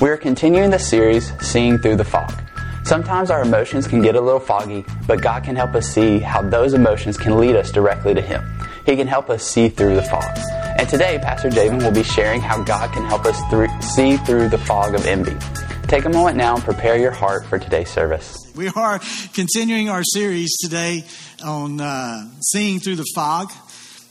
We are continuing the series, Seeing Through the Fog. Sometimes our emotions can get a little foggy, but God can help us see how those emotions can lead us directly to Him. He can help us see through the fog. And today, Pastor David will be sharing how God can help us through, see through the fog of envy. Take a moment now and prepare your heart for today's service. We are continuing our series today on uh, seeing through the fog.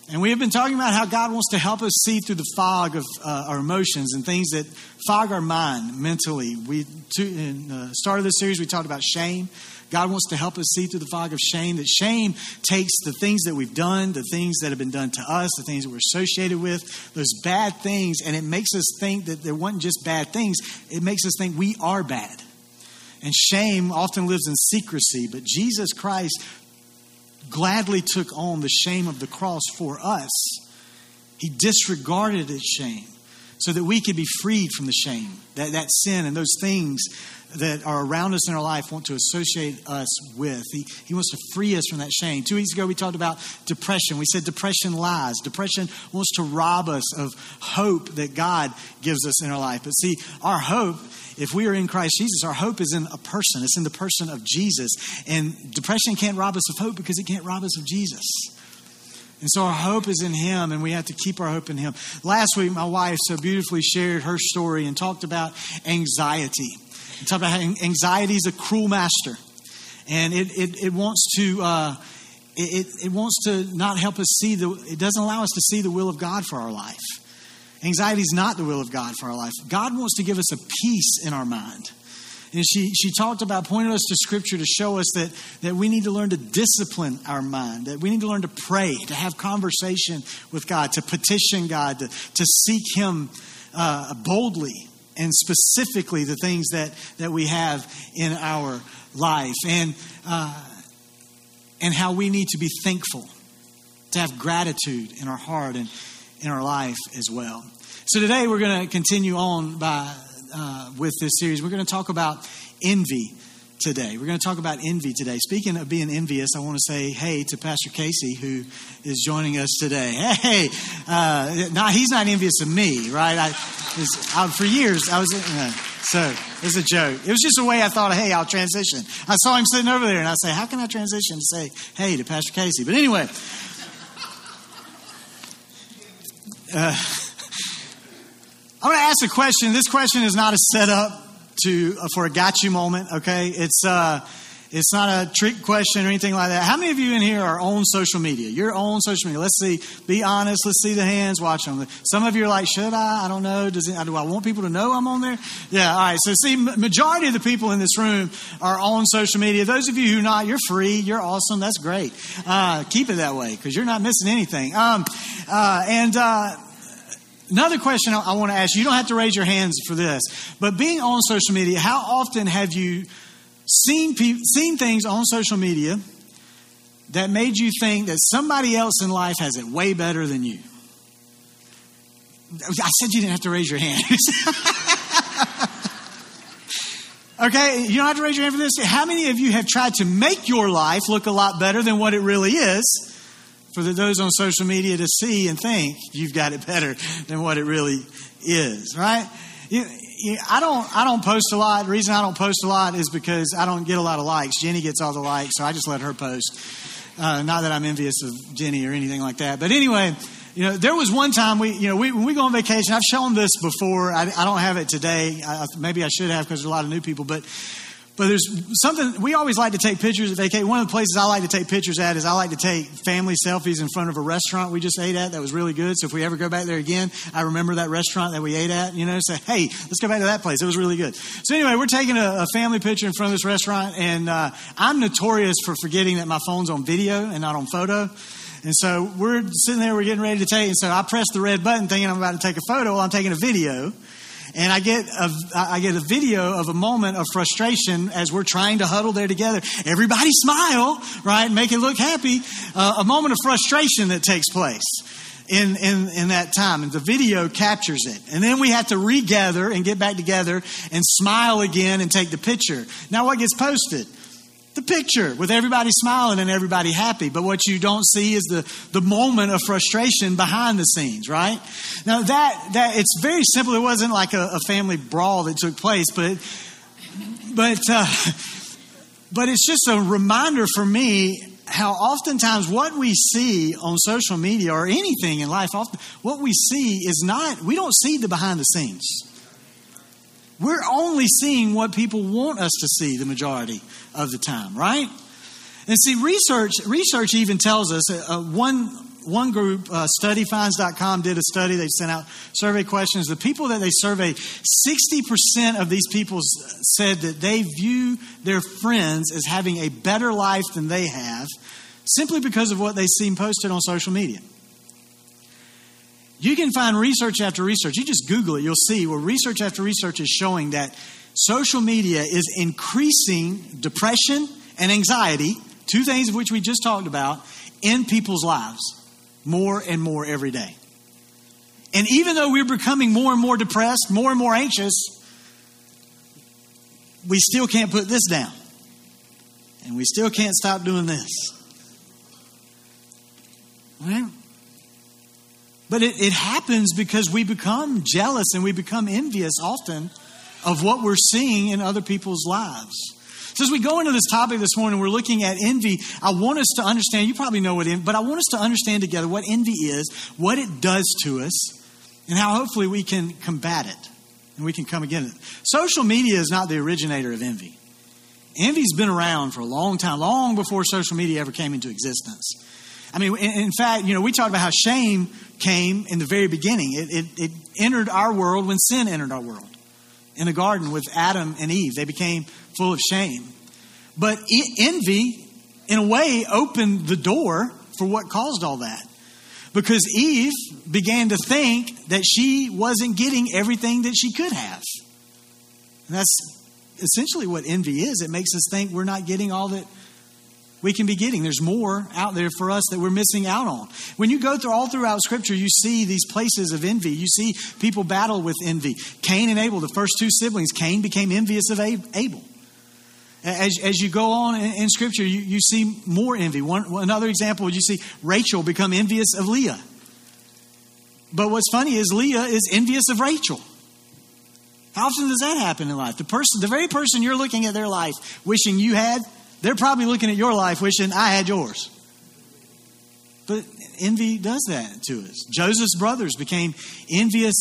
And we have been talking about how God wants to help us see through the fog of uh, our emotions and things that fog our mind mentally. We to, in the start of this series we talked about shame. God wants to help us see through the fog of shame. That shame takes the things that we've done, the things that have been done to us, the things that we're associated with, those bad things, and it makes us think that there wasn't just bad things. It makes us think we are bad. And shame often lives in secrecy, but Jesus Christ gladly took on the shame of the cross for us. He disregarded its shame so that we could be freed from the shame, that, that sin and those things that are around us in our life want to associate us with. He, he wants to free us from that shame. Two weeks ago, we talked about depression. We said depression lies. Depression wants to rob us of hope that God gives us in our life. But see, our hope, if we are in Christ Jesus, our hope is in a person, it's in the person of Jesus. And depression can't rob us of hope because it can't rob us of Jesus. And so our hope is in Him, and we have to keep our hope in Him. Last week, my wife so beautifully shared her story and talked about anxiety. Talked about anxiety is a cruel master, and it, it, it wants to. Uh, it, it wants to not help us see the it doesn't allow us to see the will of god for our life. Anxiety is not the will of god for our life. God wants to give us a peace in our mind. And she, she talked about pointing us to scripture to show us that, that we need to learn to discipline our mind, that we need to learn to pray, to have conversation with God, to petition God, to, to seek Him uh, boldly and specifically the things that, that we have in our life. And, uh, and how we need to be thankful, to have gratitude in our heart and in our life as well. So today we're going to continue on by uh, with this series. We're going to talk about envy today. We're going to talk about envy today. Speaking of being envious, I want to say hey to Pastor Casey, who is joining us today. Hey, uh, he's not envious of me, right? I, I for years, I was, uh, so it's a joke. It was just a way I thought, hey, I'll transition. I saw him sitting over there, and I say, how can I transition to say hey to Pastor Casey? But anyway, uh, I'm going to ask a question. This question is not a setup to uh, for a gotcha moment. Okay, it's uh, it's not a trick question or anything like that. How many of you in here are on social media? You're on social media. Let's see. Be honest. Let's see the hands. Watch them. Some of you are like, should I? I don't know. Does it, do I want people to know I'm on there? Yeah. All right. So see, majority of the people in this room are on social media. Those of you who are not, you're free. You're awesome. That's great. Uh, keep it that way because you're not missing anything. Um, uh, and uh, Another question I want to ask you, you don't have to raise your hands for this, but being on social media, how often have you seen, pe- seen things on social media that made you think that somebody else in life has it way better than you? I said you didn't have to raise your hand. okay, you don't have to raise your hand for this. How many of you have tried to make your life look a lot better than what it really is? For those on social media to see and think you've got it better than what it really is, right? You, you, I don't. I don't post a lot. The reason I don't post a lot is because I don't get a lot of likes. Jenny gets all the likes, so I just let her post. Uh, not that I'm envious of Jenny or anything like that, but anyway, you know, there was one time we, you know, we, when we go on vacation. I've shown this before. I, I don't have it today. I, maybe I should have because there's a lot of new people, but but there's something we always like to take pictures at vacation. One of the places I like to take pictures at is I like to take family selfies in front of a restaurant we just ate at that was really good. So if we ever go back there again, I remember that restaurant that we ate at. You know, say, hey, let's go back to that place. It was really good. So anyway, we're taking a, a family picture in front of this restaurant, and uh, I'm notorious for forgetting that my phone's on video and not on photo. And so we're sitting there, we're getting ready to take, and so I press the red button thinking I'm about to take a photo while I'm taking a video and I get a, I get a video of a moment of frustration as we're trying to huddle there together. Everybody smile, right? Make it look happy. Uh, a moment of frustration that takes place in, in, in that time. And the video captures it. And then we have to regather and get back together and smile again and take the picture. Now, what gets posted? The picture with everybody smiling and everybody happy. But what you don't see is the, the moment of frustration behind the scenes, right? Now that, that, it's very simple. It wasn't like a, a family brawl that took place, but, but, uh, but it's just a reminder for me how oftentimes what we see on social media or anything in life, often, what we see is not, we don't see the behind the scenes. We're only seeing what people want us to see the majority of the time, right? And see, research research even tells us uh, uh one one group, uh, studyfinds.com, did a study. They sent out survey questions. The people that they surveyed, 60% of these people said that they view their friends as having a better life than they have simply because of what they've seen posted on social media. You can find research after research. You just Google it, you'll see where research after research is showing that social media is increasing depression and anxiety, two things of which we just talked about, in people's lives more and more every day. And even though we're becoming more and more depressed, more and more anxious, we still can't put this down. And we still can't stop doing this. Right? But it, it happens because we become jealous and we become envious often of what we're seeing in other people's lives. So as we go into this topic this morning, we're looking at envy. I want us to understand, you probably know what envy, but I want us to understand together what envy is, what it does to us, and how hopefully we can combat it and we can come against it. Social media is not the originator of envy. Envy's been around for a long time, long before social media ever came into existence. I mean, in, in fact, you know, we talked about how shame came in the very beginning. It, it, it entered our world when sin entered our world in the garden with Adam and Eve. They became full of shame. But envy, in a way, opened the door for what caused all that. Because Eve began to think that she wasn't getting everything that she could have. And that's essentially what envy is. It makes us think we're not getting all that we can be getting. There's more out there for us that we're missing out on. When you go through all throughout Scripture, you see these places of envy. You see people battle with envy. Cain and Abel, the first two siblings, Cain became envious of Abel. As, as you go on in, in Scripture, you, you see more envy. One, another example, you see Rachel become envious of Leah. But what's funny is Leah is envious of Rachel. How often does that happen in life? The person, the very person you're looking at their life, wishing you had, they're probably looking at your life wishing I had yours. But envy does that to us. Joseph's brothers became envious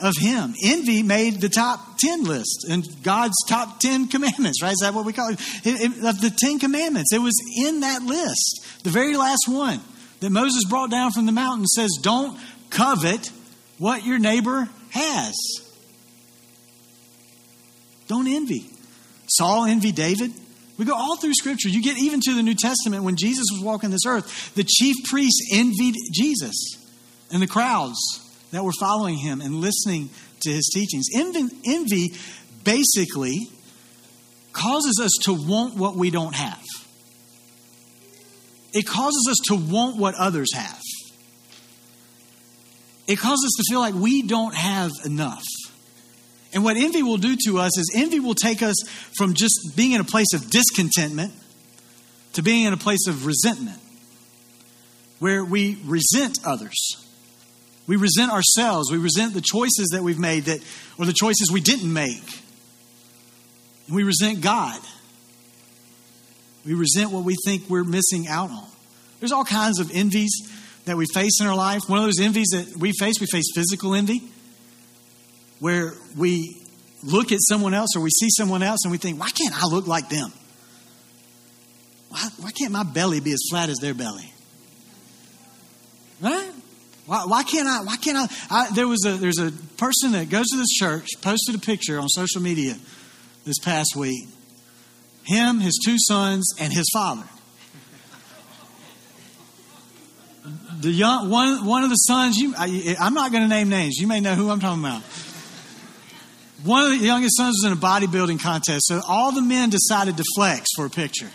of him. Envy made the top 10 list and God's top 10 commandments, right? Is that what we call it? it, it of the 10 commandments, it was in that list. The very last one that Moses brought down from the mountain says, Don't covet what your neighbor has. Don't envy. Saul envied David. We go all through Scripture. You get even to the New Testament when Jesus was walking this earth. The chief priests envied Jesus and the crowds that were following him and listening to his teachings. Envy, basically causes us to want what we don't have, it causes us to want what others have. It causes us to feel like we don't have enough. And what envy will do to us is envy will take us from just being in a place of discontentment to being in a place of resentment, where we resent others. We resent ourselves. We resent the choices that we've made that, or the choices we didn't make. And we resent God. We resent what we think we're missing out on. There's all kinds of envies that we face in our life. One of those envies that we face, we face physical envy where we look at someone else or we see someone else and we think, why can't I look like them? Why, why can't my belly be as flat as their belly? Right? Why, why can't I? Why can't I, I? There was a there's a person that goes to this church posted a picture on social media this past week. Him, his two sons, and his father. The young one one of the sons. You, I, I'm not going to name names. You may know who I'm talking about. One of the youngest sons was in a bodybuilding contest, so all the men decided to flex for a picture.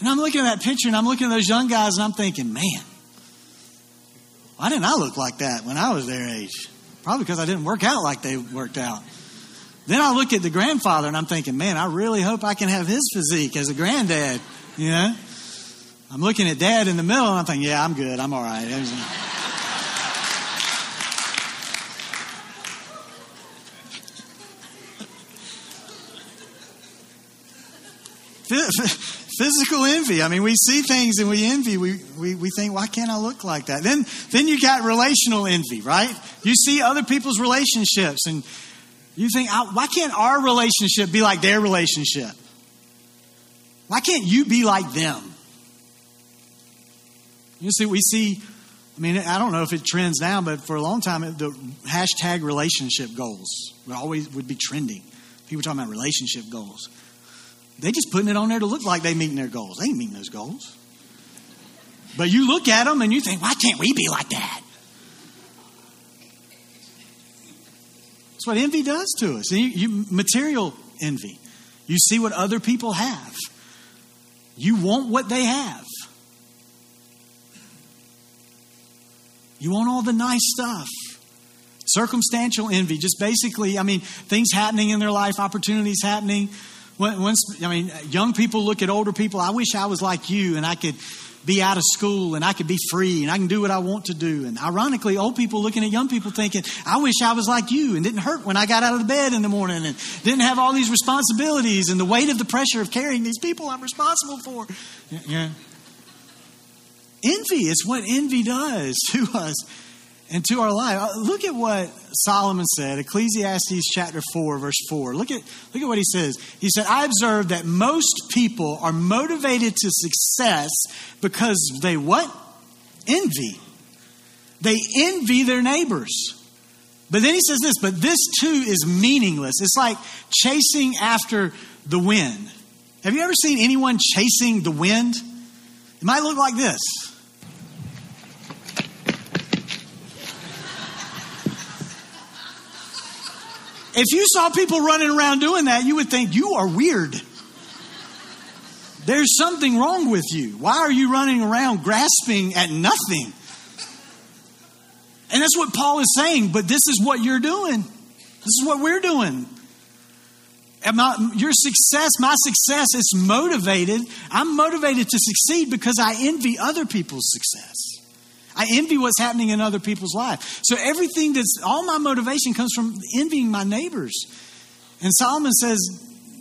And I'm looking at that picture and I'm looking at those young guys and I'm thinking, man, why didn't I look like that when I was their age? Probably because I didn't work out like they worked out. Then I look at the grandfather and I'm thinking, man, I really hope I can have his physique as a granddad. You know? I'm looking at dad in the middle and I'm thinking, yeah, I'm good. I'm all right. Physical envy. I mean, we see things and we envy. We, we, we think, why can't I look like that? Then, then you got relational envy, right? You see other people's relationships and you think, why can't our relationship be like their relationship? Why can't you be like them? You see, we see, I mean, I don't know if it trends now, but for a long time, the hashtag relationship goals would always would be trending. People talking about relationship goals. They just putting it on there to look like they're meeting their goals. They ain't meeting those goals. But you look at them and you think, why can't we be like that? That's what envy does to us. You, you, material envy. You see what other people have. You want what they have. You want all the nice stuff. Circumstantial envy, just basically, I mean, things happening in their life, opportunities happening. Once, I mean, young people look at older people. I wish I was like you and I could be out of school and I could be free and I can do what I want to do. And ironically, old people looking at young people thinking, I wish I was like you and didn't hurt when I got out of the bed in the morning and didn't have all these responsibilities and the weight of the pressure of carrying these people I'm responsible for. Yeah. Envy is what envy does to us and to our life. Uh, look at what Solomon said, Ecclesiastes chapter 4, verse 4. Look at, look at what he says. He said, I observe that most people are motivated to success because they what? Envy. They envy their neighbors. But then he says this, but this too is meaningless. It's like chasing after the wind. Have you ever seen anyone chasing the wind? It might look like this. If you saw people running around doing that, you would think you are weird. There's something wrong with you. Why are you running around grasping at nothing? And that's what Paul is saying, but this is what you're doing. This is what we're doing. My, your success, my success is motivated. I'm motivated to succeed because I envy other people's success. I envy what's happening in other people's life. So everything that's all my motivation comes from envying my neighbors. And Solomon says,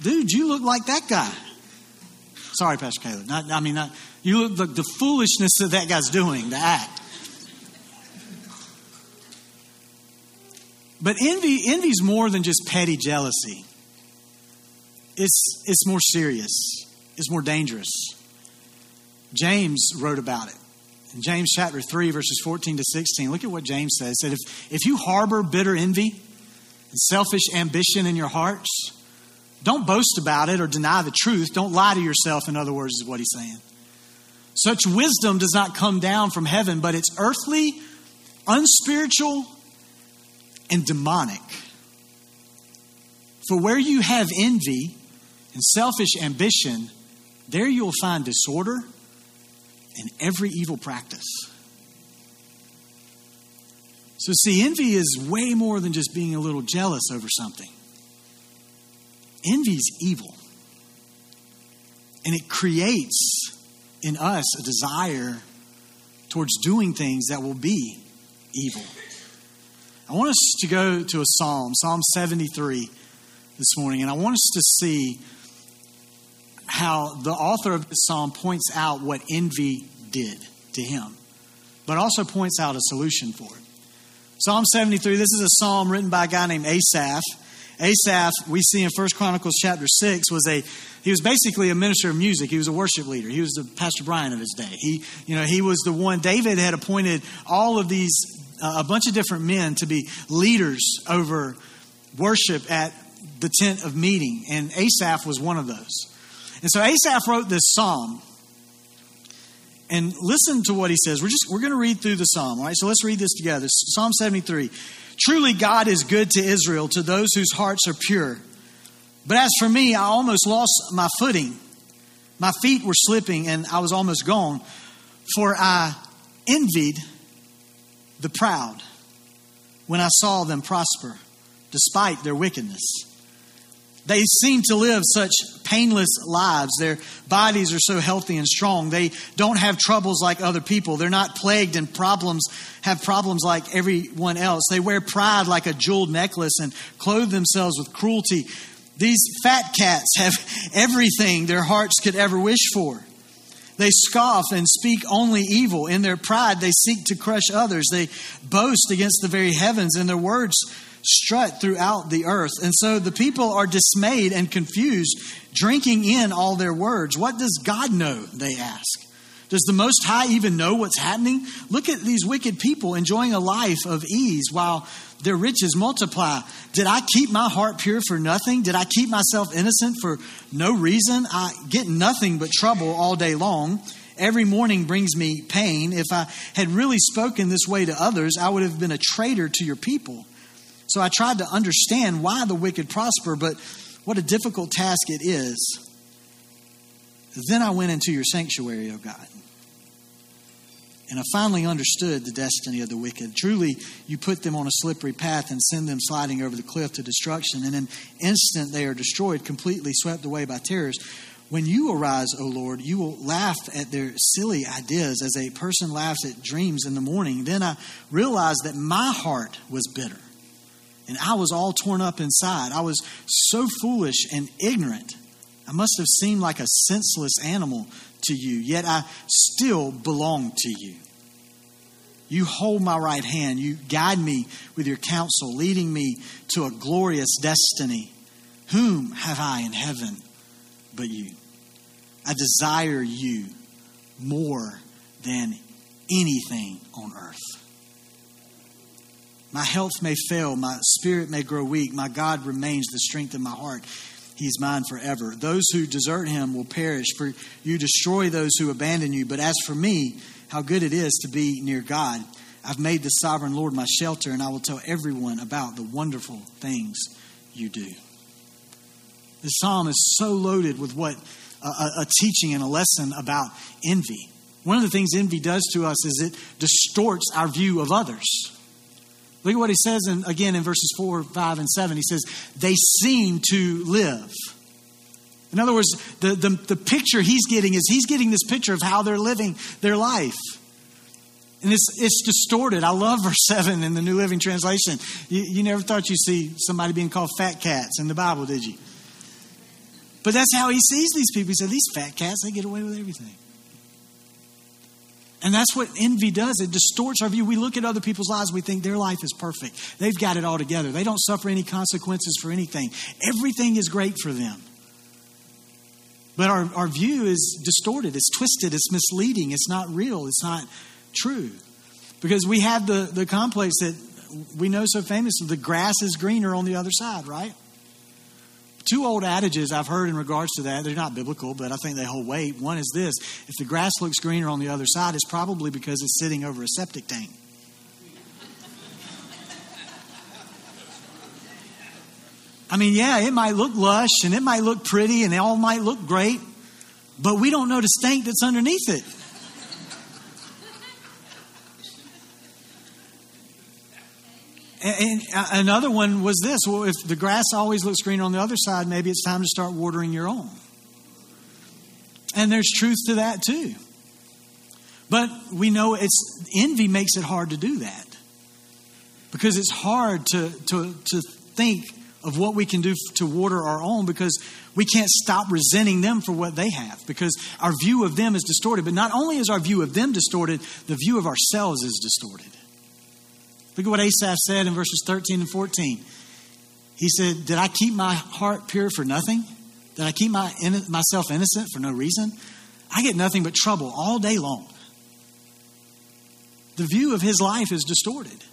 dude, you look like that guy. Sorry, Pastor Caleb. Not, I mean, not, you look like the foolishness that that guy's doing, the act. But envy, envy's more than just petty jealousy. It's, it's more serious. It's more dangerous. James wrote about it. In James chapter 3, verses 14 to 16, look at what James says. He said, if, if you harbor bitter envy and selfish ambition in your hearts, don't boast about it or deny the truth. Don't lie to yourself, in other words, is what he's saying. Such wisdom does not come down from heaven, but it's earthly, unspiritual, and demonic. For where you have envy and selfish ambition, there you'll find disorder and every evil practice. So, see, envy is way more than just being a little jealous over something. Envy is evil. And it creates in us a desire towards doing things that will be evil. I want us to go to a psalm, Psalm 73, this morning, and I want us to see how the author of this psalm points out what envy did to him, but also points out a solution for it. Psalm 73, this is a psalm written by a guy named Asaph. Asaph, we see in First Chronicles chapter 6, was a he was basically a minister of music. He was a worship leader. He was the Pastor Brian of his day. He, you know, he was the one David had appointed all of these uh, a bunch of different men to be leaders over worship at the tent of meeting, and Asaph was one of those. And so Asaph wrote this psalm. And listen to what he says. We're just we're going to read through the psalm, all right? So let's read this together. Psalm 73. Truly God is good to Israel, to those whose hearts are pure. But as for me, I almost lost my footing. My feet were slipping and I was almost gone, for I envied the proud when I saw them prosper despite their wickedness. They seem to live such painless lives. Their bodies are so healthy and strong. They don't have troubles like other people. They're not plagued and problems, have problems like everyone else. They wear pride like a jeweled necklace and clothe themselves with cruelty. These fat cats have everything their hearts could ever wish for. They scoff and speak only evil. In their pride, they seek to crush others. They boast against the very heavens, and their words strut throughout the earth. And so the people are dismayed and confused, drinking in all their words. What does God know? They ask. Does the Most High even know what's happening? Look at these wicked people enjoying a life of ease while their riches multiply. Did I keep my heart pure for nothing? Did I keep myself innocent for no reason? I get nothing but trouble all day long. Every morning brings me pain. If I had really spoken this way to others, I would have been a traitor to your people. So I tried to understand why the wicked prosper, but what a difficult task it is. Then I went into your sanctuary, O God. And I finally understood the destiny of the wicked. Truly, you put them on a slippery path and send them sliding over the cliff to destruction. In an instant, they are destroyed, completely swept away by terrors. When you arise, O Lord, you will laugh at their silly ideas as a person laughs at dreams in the morning. Then I realized that my heart was bitter and I was all torn up inside. I was so foolish and ignorant. I must have seemed like a senseless animal to you, yet I still belong to you. You hold my right hand. You guide me with your counsel, leading me to a glorious destiny. Whom have I in heaven but you? I desire you more than anything on earth. My health may fail, my spirit may grow weak, my God remains the strength of my heart. He's mine forever. Those who desert him will perish, for you destroy those who abandon you. But as for me, how good it is to be near God. I've made the sovereign Lord my shelter, and I will tell everyone about the wonderful things you do. This psalm is so loaded with what a, a teaching and a lesson about envy. One of the things envy does to us is it distorts our view of others. Look at what he says in, again in verses 4, 5, and 7. He says, They seem to live. In other words, the, the, the picture he's getting is he's getting this picture of how they're living their life. And it's, it's distorted. I love verse 7 in the New Living Translation. You, you never thought you'd see somebody being called fat cats in the Bible, did you? But that's how he sees these people. He said, These fat cats, they get away with everything. And that's what envy does. It distorts our view. We look at other people's lives, we think their life is perfect. They've got it all together. They don't suffer any consequences for anything. Everything is great for them. But our, our view is distorted, it's twisted, it's misleading, it's not real, it's not true. Because we have the, the complex that we know so famously the grass is greener on the other side, right? Two old adages I've heard in regards to that. They're not biblical, but I think they hold weight. One is this if the grass looks greener on the other side, it's probably because it's sitting over a septic tank. I mean, yeah, it might look lush and it might look pretty and it all might look great, but we don't know the stank that's underneath it. And uh, another one was this well, if the grass always looks green on the other side, maybe it's time to start watering your own. And there's truth to that too. But we know it's envy makes it hard to do that. Because it's hard to, to, to think of what we can do to water our own because we can't stop resenting them for what they have because our view of them is distorted. But not only is our view of them distorted, the view of ourselves is distorted. Look at what Asaph said in verses 13 and 14. He said, Did I keep my heart pure for nothing? Did I keep my, myself innocent for no reason? I get nothing but trouble all day long. The view of his life is distorted.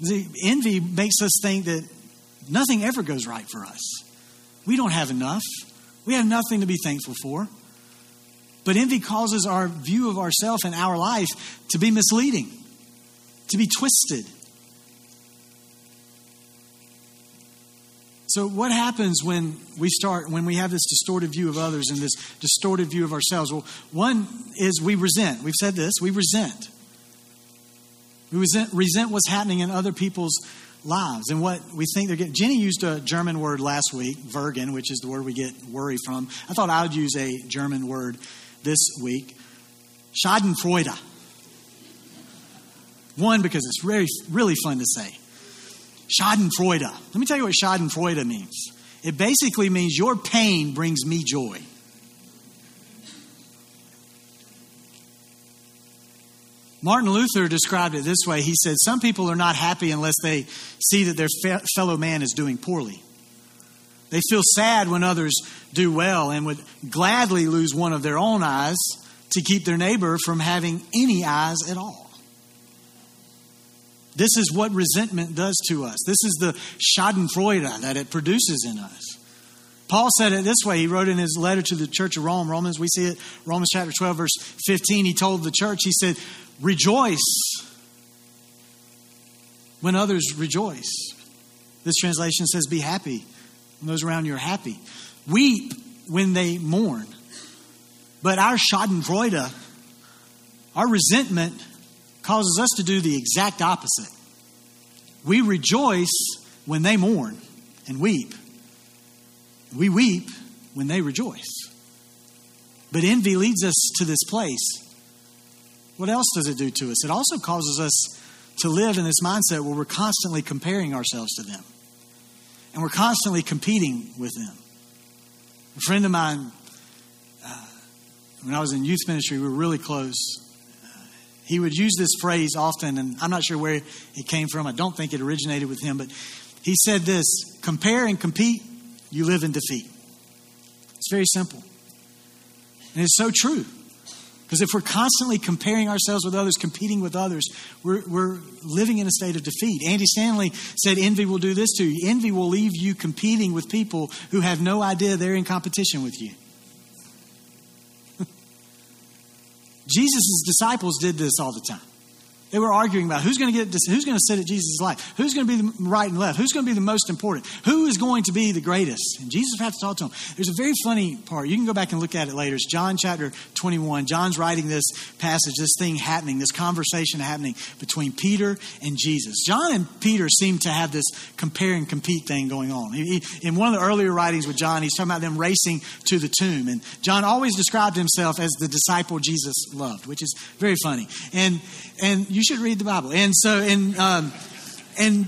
The envy makes us think that nothing ever goes right for us. We don't have enough. We have nothing to be thankful for. But envy causes our view of ourselves and our life to be misleading to be twisted. So, what happens when we start, when we have this distorted view of others and this distorted view of ourselves? Well, one is we resent. We've said this we resent. We resent, resent what's happening in other people's lives and what we think they're getting. Jenny used a German word last week, würgen, which is the word we get worry from. I thought I would use a German word this week, Schadenfreude. One, because it's very, really fun to say. Schadenfreude. Let me tell you what Schadenfreude means. It basically means your pain brings me joy. Martin Luther described it this way. He said, Some people are not happy unless they see that their fe- fellow man is doing poorly. They feel sad when others do well and would gladly lose one of their own eyes to keep their neighbor from having any eyes at all. This is what resentment does to us. This is the Schadenfreude that it produces in us. Paul said it this way. He wrote in his letter to the church of Rome, Romans, we see it, Romans chapter 12, verse 15. He told the church, he said, Rejoice when others rejoice. This translation says, Be happy when those around you are happy. Weep when they mourn. But our Schadenfreude, our resentment, causes us to do the exact opposite. We rejoice when they mourn and weep. We weep when they rejoice. But envy leads us to this place what else does it do to us? It also causes us to live in this mindset where we're constantly comparing ourselves to them. And we're constantly competing with them. A friend of mine, uh, when I was in youth ministry, we were really close. He would use this phrase often, and I'm not sure where it came from. I don't think it originated with him, but he said this compare and compete, you live in defeat. It's very simple. And it's so true. Because if we're constantly comparing ourselves with others, competing with others, we're, we're living in a state of defeat. Andy Stanley said envy will do this to you. Envy will leave you competing with people who have no idea they're in competition with you. Jesus' disciples did this all the time. They were arguing about who's going to get who's going to sit at Jesus' life, who's going to be the right and left, who's going to be the most important, who is going to be the greatest. And Jesus had to talk to them. There's a very funny part. You can go back and look at it later. It's John chapter 21. John's writing this passage, this thing happening, this conversation happening between Peter and Jesus. John and Peter seem to have this compare and compete thing going on. He, in one of the earlier writings with John, he's talking about them racing to the tomb, and John always described himself as the disciple Jesus loved, which is very funny. And and you should read the Bible. And so, and um, and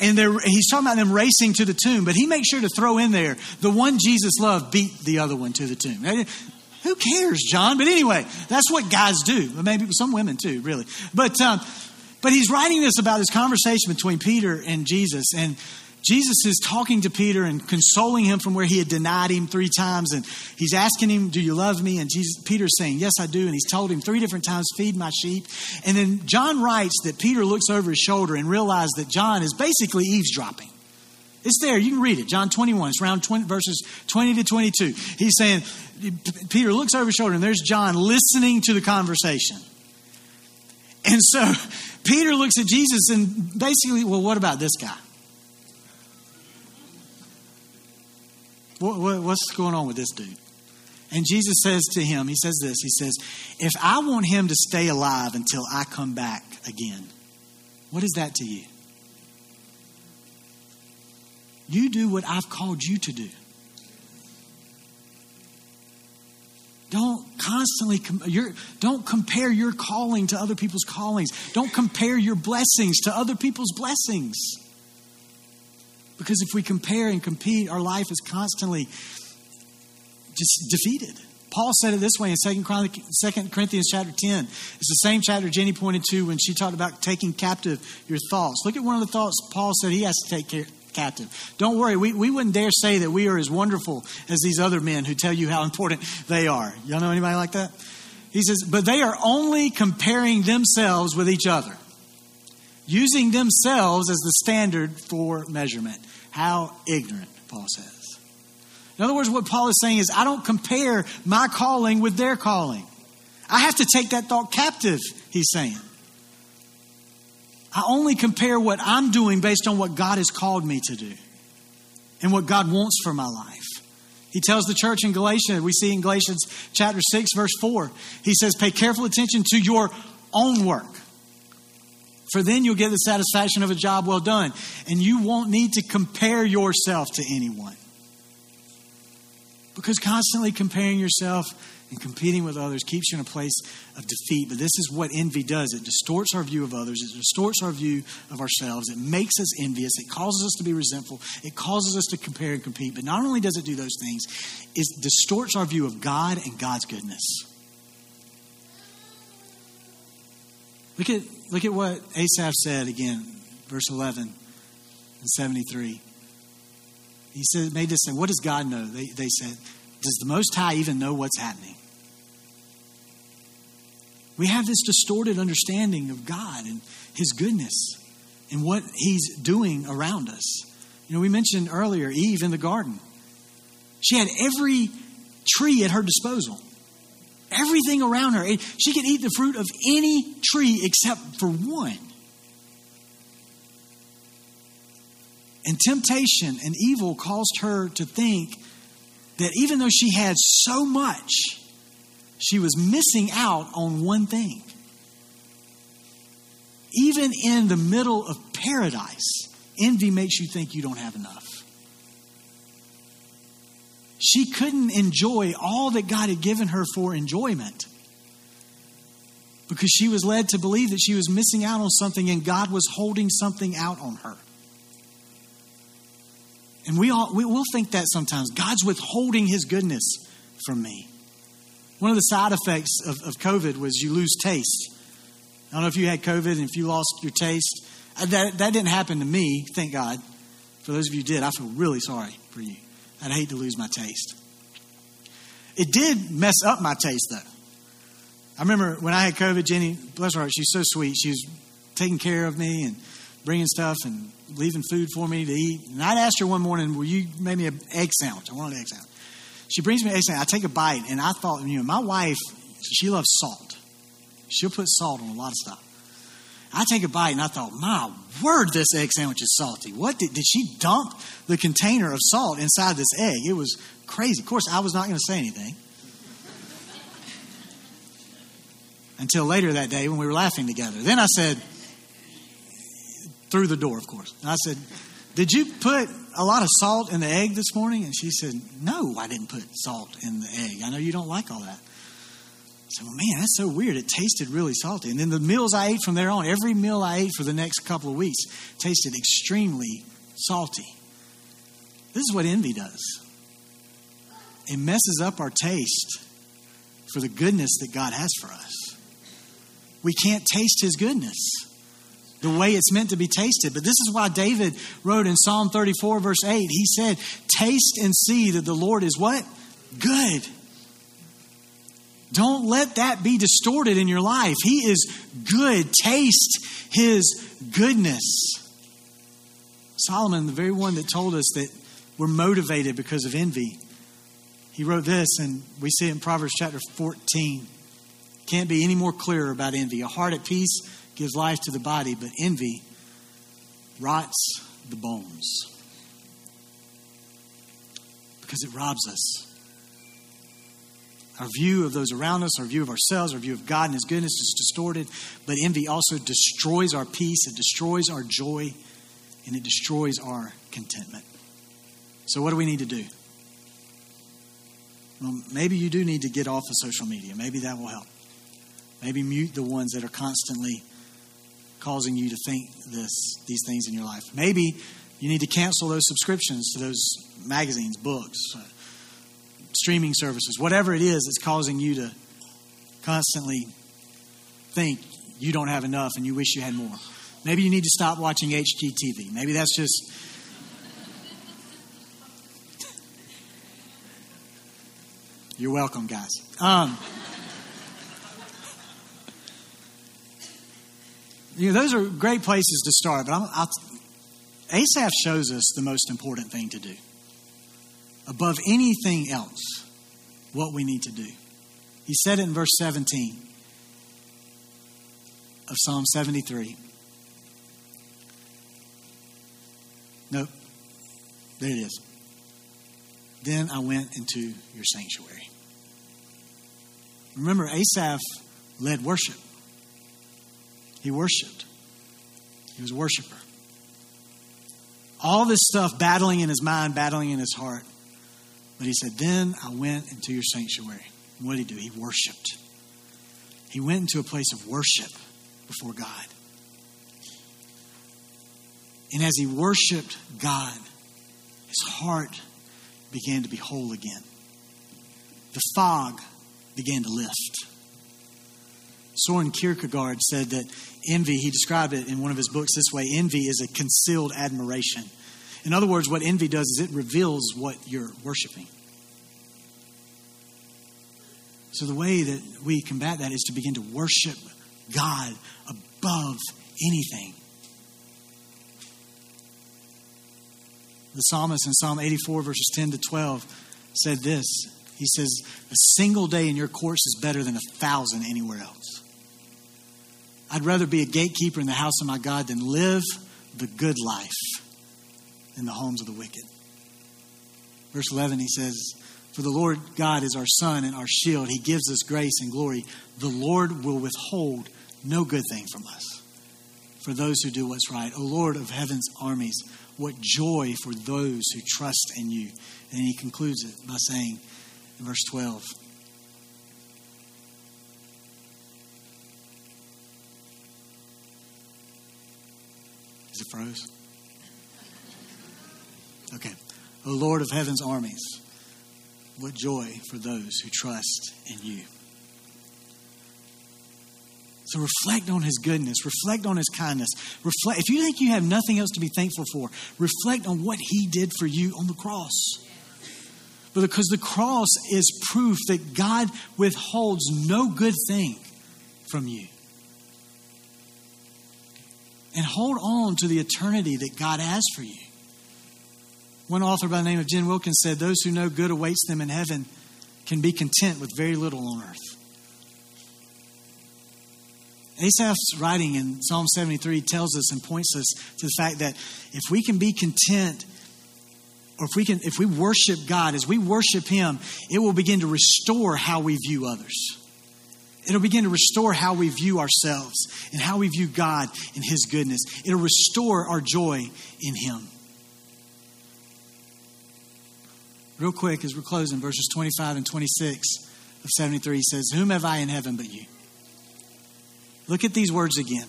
and he's talking about them racing to the tomb, but he makes sure to throw in there the one Jesus loved beat the other one to the tomb. Who cares, John? But anyway, that's what guys do. Maybe some women too, really. But um, but he's writing this about this conversation between Peter and Jesus, and Jesus is talking to Peter and consoling him from where he had denied him three times. And he's asking him, Do you love me? And Jesus, Peter's saying, Yes, I do. And he's told him three different times, Feed my sheep. And then John writes that Peter looks over his shoulder and realizes that John is basically eavesdropping. It's there. You can read it. John 21. It's around 20, verses 20 to 22. He's saying, Peter looks over his shoulder, and there's John listening to the conversation. And so Peter looks at Jesus and basically, well, what about this guy? What, what, what's going on with this dude? And Jesus says to him, He says this He says, If I want him to stay alive until I come back again, what is that to you? You do what I've called you to do. Don't constantly com- don't compare your calling to other people's callings. Don't compare your blessings to other people's blessings. Because if we compare and compete, our life is constantly just defeated. Paul said it this way in 2 Corinthians chapter 10. It's the same chapter Jenny pointed to when she talked about taking captive your thoughts. Look at one of the thoughts Paul said he has to take care, captive. Don't worry, we, we wouldn't dare say that we are as wonderful as these other men who tell you how important they are. Y'all know anybody like that? He says, but they are only comparing themselves with each other using themselves as the standard for measurement. How ignorant, Paul says. In other words, what Paul is saying is, I don't compare my calling with their calling. I have to take that thought captive, he's saying. I only compare what I'm doing based on what God has called me to do and what God wants for my life. He tells the church in Galatia, we see in Galatians chapter 6, verse 4, he says, Pay careful attention to your own work For then you'll get the satisfaction of a job well done. And you won't need to compare yourself to anyone. Because constantly comparing yourself and competing with others keeps you in a place of defeat. But this is what envy does it distorts our view of others, it distorts our view of ourselves, it makes us envious, it causes us to be resentful, it causes us to compare and compete. But not only does it do those things, it distorts our view of God and God's goodness. Look at, look at what Asaph said again, verse 11 and 73. He said, made this thing. What does God know? They, they said, Does the Most High even know what's happening? We have this distorted understanding of God and His goodness and what He's doing around us. You know, we mentioned earlier Eve in the garden. She had every tree at her disposal, everything around her. She could eat the fruit of any tree except for one. And temptation and evil caused her to think that even though she had so much, she was missing out on one thing. Even in the middle of paradise, envy makes you think you don't have enough. She couldn't enjoy all that God had given her for enjoyment because she was led to believe that she was missing out on something and God was holding something out on her. And we all we will think that sometimes God's withholding his goodness from me. One of the side effects of, of COVID was you lose taste. I don't know if you had COVID and if you lost your taste. Uh, that, that didn't happen to me, thank God. For those of you did, I feel really sorry for you. I'd hate to lose my taste. It did mess up my taste, though. I remember when I had COVID, Jenny, bless her heart, she's so sweet. She was taking care of me and bringing stuff and leaving food for me to eat. And I'd asked her one morning, Will you make me an egg sandwich? I want an egg sandwich. She brings me an egg sandwich. I take a bite, and I thought, you know, my wife, she loves salt. She'll put salt on a lot of stuff. I take a bite, and I thought, my word, this egg sandwich is salty. What did, did she dump the container of salt inside this egg? It was crazy. Of course, I was not going to say anything. Until later that day when we were laughing together. Then I said, through the door, of course. And I said, Did you put a lot of salt in the egg this morning? And she said, No, I didn't put salt in the egg. I know you don't like all that. I said, Well, man, that's so weird. It tasted really salty. And then the meals I ate from there on, every meal I ate for the next couple of weeks tasted extremely salty. This is what envy does it messes up our taste for the goodness that God has for us. We can't taste His goodness the way it's meant to be tasted. But this is why David wrote in Psalm 34, verse 8, he said, Taste and see that the Lord is what? Good. Don't let that be distorted in your life. He is good. Taste his goodness. Solomon, the very one that told us that we're motivated because of envy, he wrote this, and we see it in Proverbs chapter 14. Can't be any more clear about envy. A heart at peace gives life to the body, but envy rots the bones because it robs us. Our view of those around us, our view of ourselves, our view of God and His goodness is distorted, but envy also destroys our peace, it destroys our joy, and it destroys our contentment. So, what do we need to do? Well, maybe you do need to get off of social media. Maybe that will help. Maybe mute the ones that are constantly causing you to think this, these things in your life. Maybe you need to cancel those subscriptions to those magazines, books, streaming services, whatever it is that's causing you to constantly think you don't have enough and you wish you had more. Maybe you need to stop watching HGTV. Maybe that's just. You're welcome, guys. Um, you know, those are great places to start, but I'm, I'll, Asaph shows us the most important thing to do. Above anything else, what we need to do. He said it in verse 17 of Psalm 73. Nope. There it is. Then I went into your sanctuary. Remember, Asaph led worship. He worshiped. He was a worshiper. All this stuff battling in his mind, battling in his heart. But he said, Then I went into your sanctuary. And what did he do? He worshiped. He went into a place of worship before God. And as he worshiped God, his heart began to be whole again. The fog began to lift. Soren Kierkegaard said that envy, he described it in one of his books this way envy is a concealed admiration. In other words, what envy does is it reveals what you're worshiping. So, the way that we combat that is to begin to worship God above anything. The psalmist in Psalm 84, verses 10 to 12, said this He says, A single day in your courts is better than a thousand anywhere else. I'd rather be a gatekeeper in the house of my God than live the good life in the homes of the wicked. Verse 11, he says, For the Lord God is our sun and our shield. He gives us grace and glory. The Lord will withhold no good thing from us for those who do what's right. O Lord of heaven's armies, what joy for those who trust in you. And he concludes it by saying in verse 12, Is it froze? Okay. O Lord of heaven's armies, what joy for those who trust in you. So reflect on his goodness, reflect on his kindness. Reflect if you think you have nothing else to be thankful for, reflect on what he did for you on the cross. Because the cross is proof that God withholds no good thing from you. And hold on to the eternity that God has for you. One author by the name of Jen Wilkins said, Those who know good awaits them in heaven can be content with very little on earth. Asaph's writing in Psalm 73 tells us and points us to the fact that if we can be content, or if we can if we worship God, as we worship Him, it will begin to restore how we view others. It'll begin to restore how we view ourselves and how we view God and His goodness. It'll restore our joy in Him. Real quick, as we're closing, verses 25 and 26 of 73 says, Whom have I in heaven but you? Look at these words again.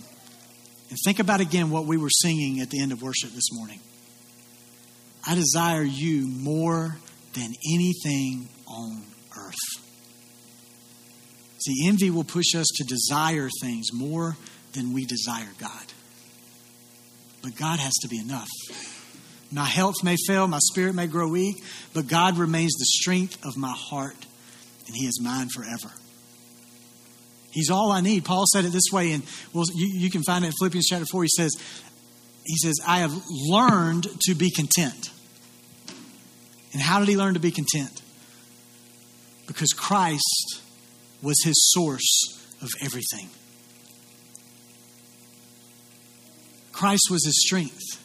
And think about again what we were singing at the end of worship this morning. I desire you more than anything on earth. See, envy will push us to desire things more than we desire God. But God has to be enough. My health may fail, my spirit may grow weak, but God remains the strength of my heart, and He is mine forever. He's all I need. Paul said it this way, and well, you, you can find it in Philippians chapter 4. He says, he says, I have learned to be content. And how did he learn to be content? Because Christ was his source of everything. Christ was his strength.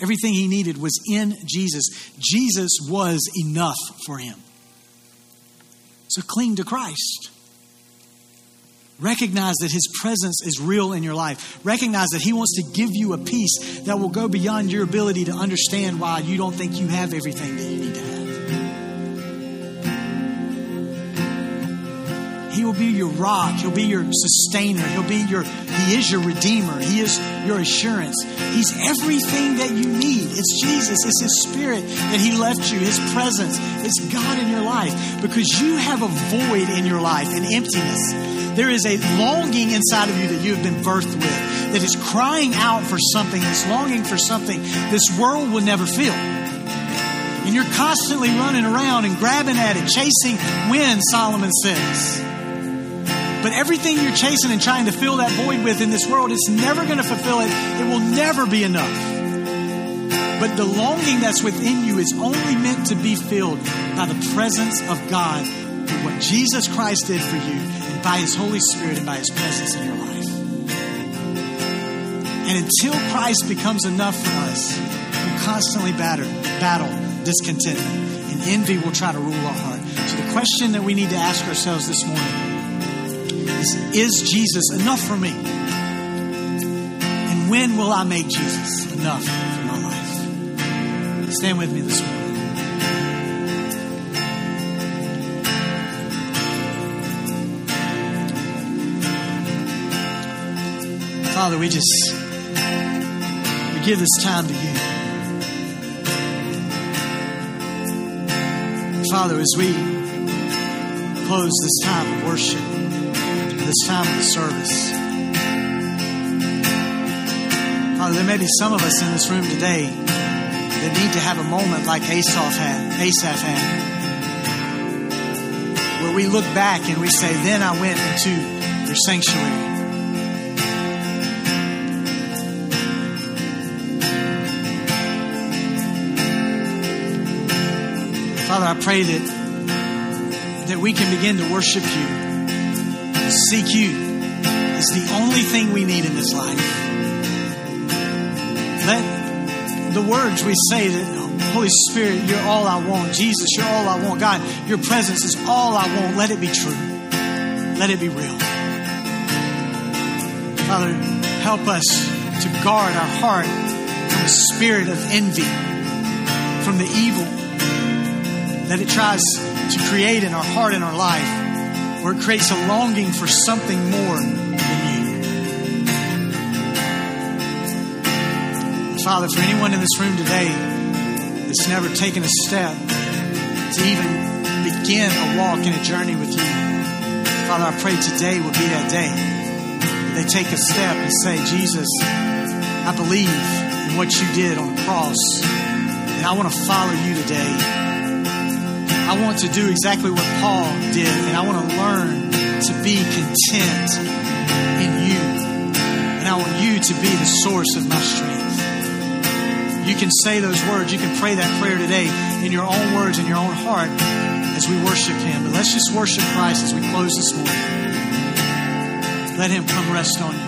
Everything he needed was in Jesus. Jesus was enough for him. So cling to Christ. Recognize that His presence is real in your life. Recognize that He wants to give you a peace that will go beyond your ability to understand why you don't think you have everything that you need to have. Will be your rock. He'll be your sustainer. He'll be your, He is your redeemer. He is your assurance. He's everything that you need. It's Jesus. It's His Spirit that He left you, His presence. It's God in your life because you have a void in your life, an emptiness. There is a longing inside of you that you have been birthed with that is crying out for something, that's longing for something this world will never feel. And you're constantly running around and grabbing at it, chasing wind, Solomon says. But everything you're chasing and trying to fill that void with in this world, it's never going to fulfill it. It will never be enough. But the longing that's within you is only meant to be filled by the presence of God, through what Jesus Christ did for you and by His Holy Spirit and by His presence in your life. And until Christ becomes enough for us, we'll constantly batter, battle discontentment, and envy will try to rule our heart. So the question that we need to ask ourselves this morning is Is Jesus enough for me? And when will I make Jesus enough for my life? Stand with me this morning. Father, we just we give this time to you. Father, as we close this time of worship, this time of the service, Father, there may be some of us in this room today that need to have a moment like Asaph had, Asaph had, where we look back and we say, "Then I went into your sanctuary." Father, I pray that that we can begin to worship you, seek you. is the only thing we need in this life. Let the words we say that Holy Spirit, you're all I want. Jesus, you're all I want. God, your presence is all I want. Let it be true. Let it be real. Father, help us to guard our heart from the spirit of envy, from the evil that it tries to create in our heart and our life, where it creates a longing for something more than you. Father, for anyone in this room today that's never taken a step to even begin a walk and a journey with you, Father, I pray today will be that day. They take a step and say, Jesus, I believe in what you did on the cross, and I want to follow you today. I want to do exactly what Paul did, and I want to learn to be content in you. And I want you to be the source of my strength. You can say those words, you can pray that prayer today in your own words, in your own heart, as we worship Him. But let's just worship Christ as we close this morning. Let Him come rest on you.